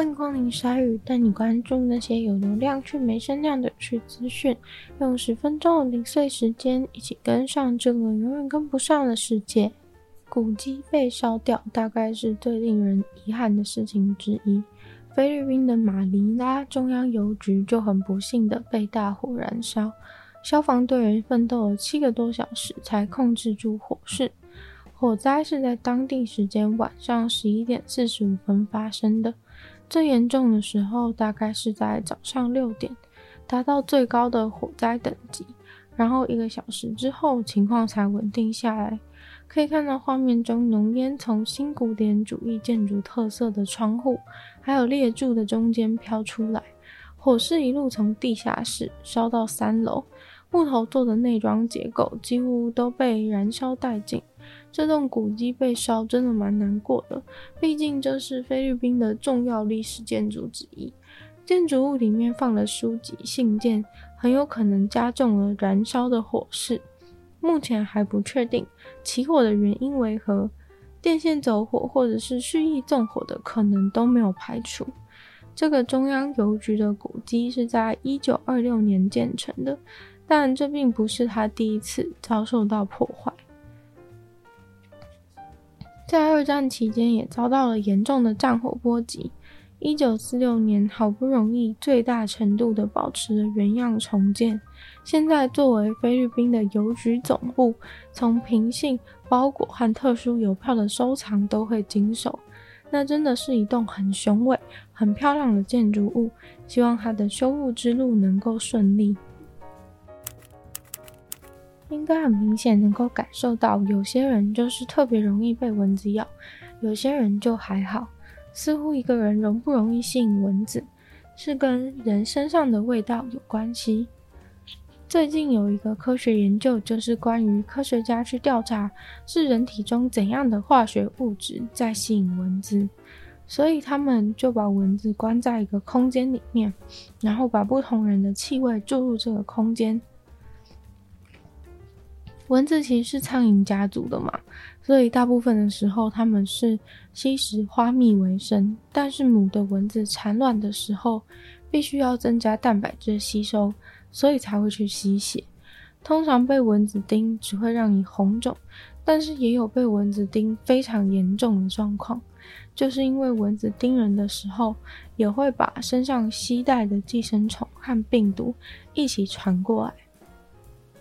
欢迎光临鲨鱼，带你关注那些有流量却没声量的趣资讯。用十分钟的零碎时间，一起跟上这个永远跟不上的世界。古迹被烧掉，大概是最令人遗憾的事情之一。菲律宾的马尼拉中央邮局就很不幸的被大火燃烧，消防队员奋斗了七个多小时才控制住火势。火灾是在当地时间晚上十一点四十五分发生的。最严重的时候大概是在早上六点，达到最高的火灾等级，然后一个小时之后情况才稳定下来。可以看到画面中浓烟从新古典主义建筑特色的窗户，还有列柱的中间飘出来，火势一路从地下室烧到三楼，木头做的内装结构几乎都被燃烧殆尽。这栋古迹被烧，真的蛮难过的。毕竟这是菲律宾的重要历史建筑之一，建筑物里面放了书籍、信件，很有可能加重了燃烧的火势。目前还不确定起火的原因为何，电线走火或者是蓄意纵火的可能都没有排除。这个中央邮局的古迹是在一九二六年建成的，但这并不是他第一次遭受到破坏。在二战期间，也遭到了严重的战火波及。一九四六年，好不容易最大程度的保持了原样重建。现在作为菲律宾的邮局总部，从平信、包裹和特殊邮票的收藏都会经手。那真的是一栋很雄伟、很漂亮的建筑物。希望它的修复之路能够顺利。应该很明显能够感受到，有些人就是特别容易被蚊子咬，有些人就还好。似乎一个人容不容易吸引蚊子，是跟人身上的味道有关系。最近有一个科学研究，就是关于科学家去调查是人体中怎样的化学物质在吸引蚊子，所以他们就把蚊子关在一个空间里面，然后把不同人的气味注入这个空间。蚊子其实是苍蝇家族的嘛，所以大部分的时候它们是吸食花蜜为生。但是母的蚊子产卵的时候，必须要增加蛋白质吸收，所以才会去吸血。通常被蚊子叮只会让你红肿，但是也有被蚊子叮非常严重的状况，就是因为蚊子叮人的时候，也会把身上携带的寄生虫和病毒一起传过来。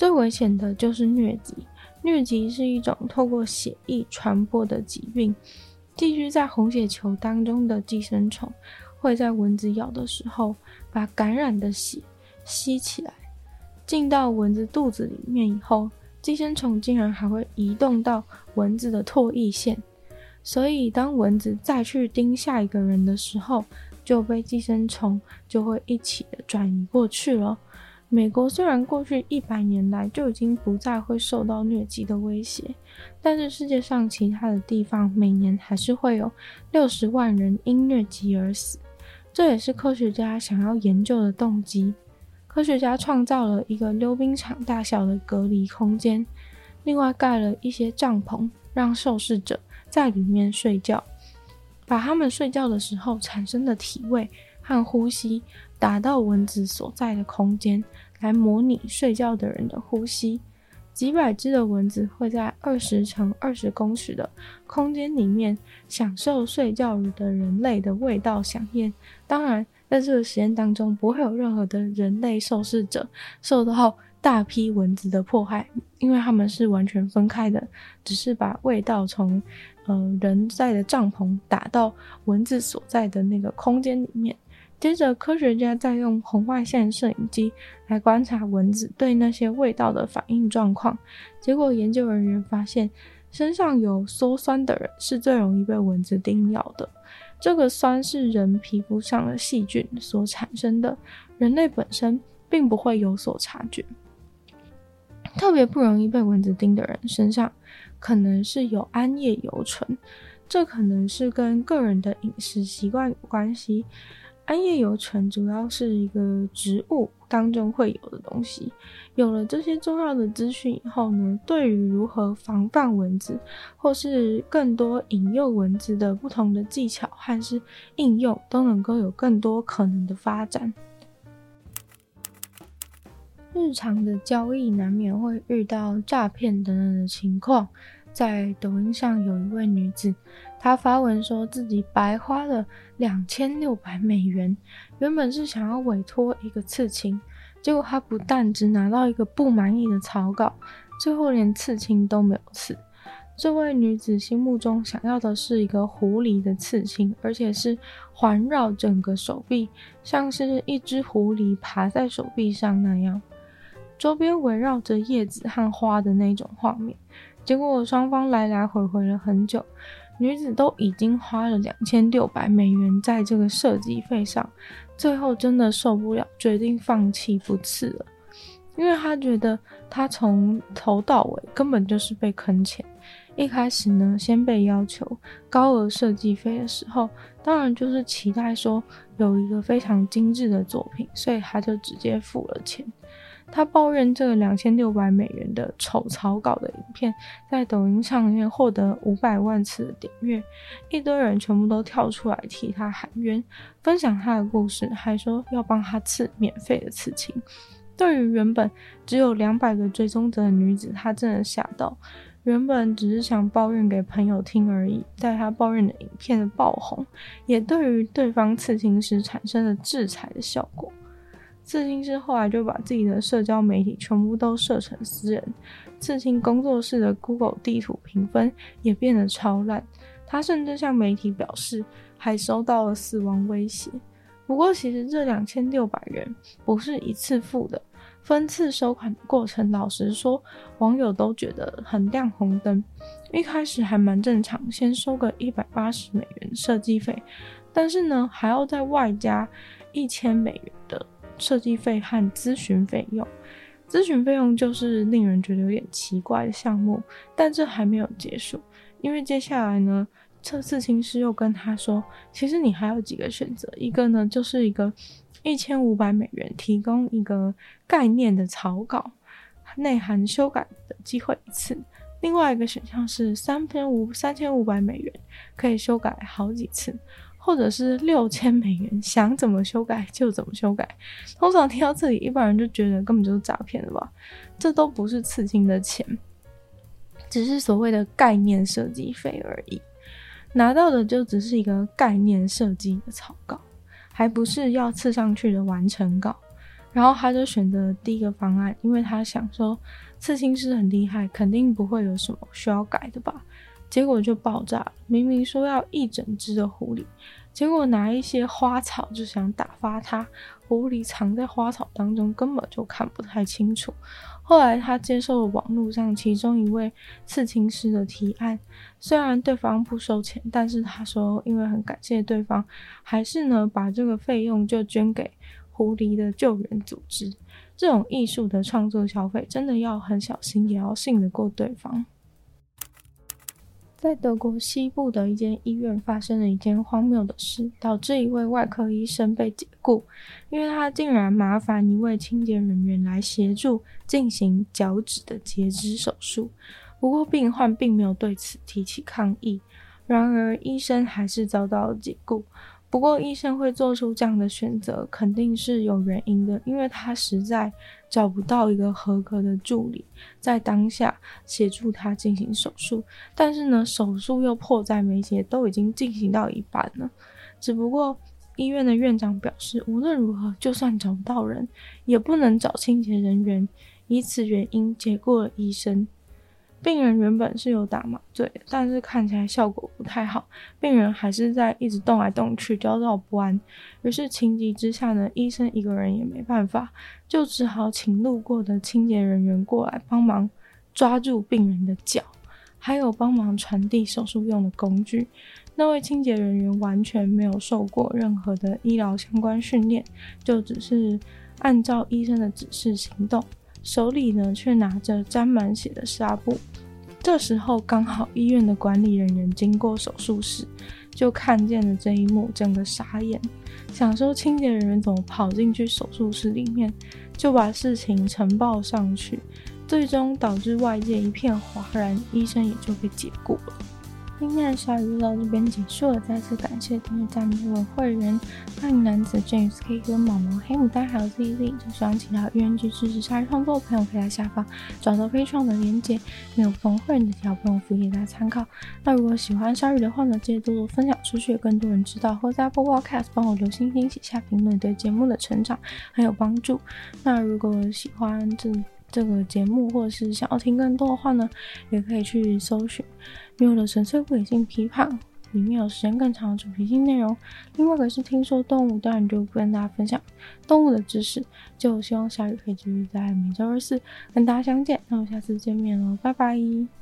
最危险的就是疟疾。疟疾是一种透过血液传播的疾病，寄居在红血球当中的寄生虫会在蚊子咬的时候，把感染的血吸起来，进到蚊子肚子里面以后，寄生虫竟然还会移动到蚊子的唾液腺，所以当蚊子再去叮下一个人的时候，就被寄生虫就会一起的转移过去了。美国虽然过去一百年来就已经不再会受到疟疾的威胁，但是世界上其他的地方每年还是会有六十万人因疟疾而死。这也是科学家想要研究的动机。科学家创造了一个溜冰场大小的隔离空间，另外盖了一些帐篷，让受试者在里面睡觉，把他们睡觉的时候产生的体味和呼吸打到蚊子所在的空间，来模拟睡觉的人的呼吸。几百只的蚊子会在二十乘二十公尺的空间里面享受睡觉的人类的味道饗宴。当然，在这个实验当中，不会有任何的人类受试者受到大批蚊子的迫害，因为他们是完全分开的，只是把味道从呃人在的帐篷打到蚊子所在的那个空间里面。接着，科学家再用红外线摄影机来观察蚊子对那些味道的反应状况。结果，研究人员发现，身上有羧酸的人是最容易被蚊子叮咬的。这个酸是人皮肤上的细菌所产生的，人类本身并不会有所察觉。特别不容易被蚊子叮的人身上，可能是有桉叶油醇，这可能是跟个人的饮食习惯有关系。桉叶油醇主要是一个植物当中会有的东西。有了这些重要的资讯以后呢，对于如何防范蚊子，或是更多引诱蚊子的不同的技巧还是应用，都能够有更多可能的发展。日常的交易难免会遇到诈骗等等的情况。在抖音上有一位女子，她发文说自己白花了两千六百美元，原本是想要委托一个刺青，结果她不但只拿到一个不满意的草稿，最后连刺青都没有刺。这位女子心目中想要的是一个狐狸的刺青，而且是环绕整个手臂，像是一只狐狸爬在手臂上那样。周边围绕着叶子和花的那种画面，结果双方来来回回了很久，女子都已经花了两千六百美元在这个设计费上，最后真的受不了，决定放弃不刺了，因为她觉得她从头到尾根本就是被坑钱。一开始呢，先被要求高额设计费的时候，当然就是期待说有一个非常精致的作品，所以她就直接付了钱。他抱怨这个两千六百美元的丑草稿的影片，在抖音上面获得五百万次的点阅，一堆人全部都跳出来替他喊冤，分享他的故事，还说要帮他刺免费的刺青。对于原本只有两百个追踪者的女子，她真的吓到。原本只是想抱怨给朋友听而已，在她抱怨的影片的爆红，也对于对方刺青师产生了制裁的效果。刺青师后来就把自己的社交媒体全部都设成私人，刺青工作室的 Google 地图评分也变得超烂。他甚至向媒体表示，还收到了死亡威胁。不过，其实这两千六百元不是一次付的，分次收款的过程，老实说，网友都觉得很亮红灯。一开始还蛮正常，先收个一百八十美元设计费，但是呢，还要再外加一千美元的。设计费和咨询费用，咨询费用就是令人觉得有点奇怪的项目，但这还没有结束，因为接下来呢，测刺青师又跟他说，其实你还有几个选择，一个呢就是一个一千五百美元提供一个概念的草稿，内含修改的机会一次，另外一个选项是三千五三千五百美元可以修改好几次。或者是六千美元，想怎么修改就怎么修改。通常听到这里，一般人就觉得根本就是诈骗了吧？这都不是刺青的钱，只是所谓的概念设计费而已。拿到的就只是一个概念设计的草稿，还不是要刺上去的完成稿。然后他就选择第一个方案，因为他想说刺青师很厉害，肯定不会有什么需要改的吧。结果就爆炸了，明明说要一整只的狐狸，结果拿一些花草就想打发它。狐狸藏在花草当中，根本就看不太清楚。后来他接受了网络上其中一位刺青师的提案，虽然对方不收钱，但是他说因为很感谢对方，还是呢把这个费用就捐给狐狸的救援组织。这种艺术的创作消费，真的要很小心，也要信得过对方。在德国西部的一间医院发生了一件荒谬的事，导致一位外科医生被解雇，因为他竟然麻烦一位清洁人员来协助进行脚趾的截肢手术。不过病患并没有对此提起抗议，然而医生还是遭到了解雇。不过，医生会做出这样的选择，肯定是有原因的，因为他实在找不到一个合格的助理在当下协助他进行手术。但是呢，手术又迫在眉睫，都已经进行到一半了。只不过，医院的院长表示，无论如何，就算找不到人，也不能找清洁人员，以此原因解雇了医生。病人原本是有打麻醉，但是看起来效果不太好，病人还是在一直动来动去，焦躁不安。于是情急之下呢，医生一个人也没办法，就只好请路过的清洁人员过来帮忙抓住病人的脚，还有帮忙传递手术用的工具。那位清洁人员完全没有受过任何的医疗相关训练，就只是按照医生的指示行动，手里呢却拿着沾满血的纱布。这时候刚好医院的管理人员经过手术室，就看见了这一幕，整个傻眼，想说清洁人员怎么跑进去手术室里面，就把事情呈报上去，最终导致外界一片哗然，医生也就被解雇了。今天的鲨鱼就到这边结束了，再次感谢订阅赞助的会员，欢迎男子 James K 跟毛毛黑牡丹还有 Z Z，就希望其他愿意支持鲨鱼创作的朋友可以在下方找到非创的链接，没有同会员的条不用付给大家参考。那如果喜欢鲨鱼的话呢，记得多多分享出去，更多人知道，或在 Apple Podcast 帮我留星星、写下评论，对节目的成长很有帮助。那如果喜欢这这个节目，或者是想要听更多的话呢，也可以去搜寻“没有的纯粹不理性批判”，里面有时间更长的主题性内容。另外一个是听说动物，当然就不跟大家分享动物的知识。就希望下雨可以继续在每周二四跟大家相见。那我们下次见面喽，拜拜。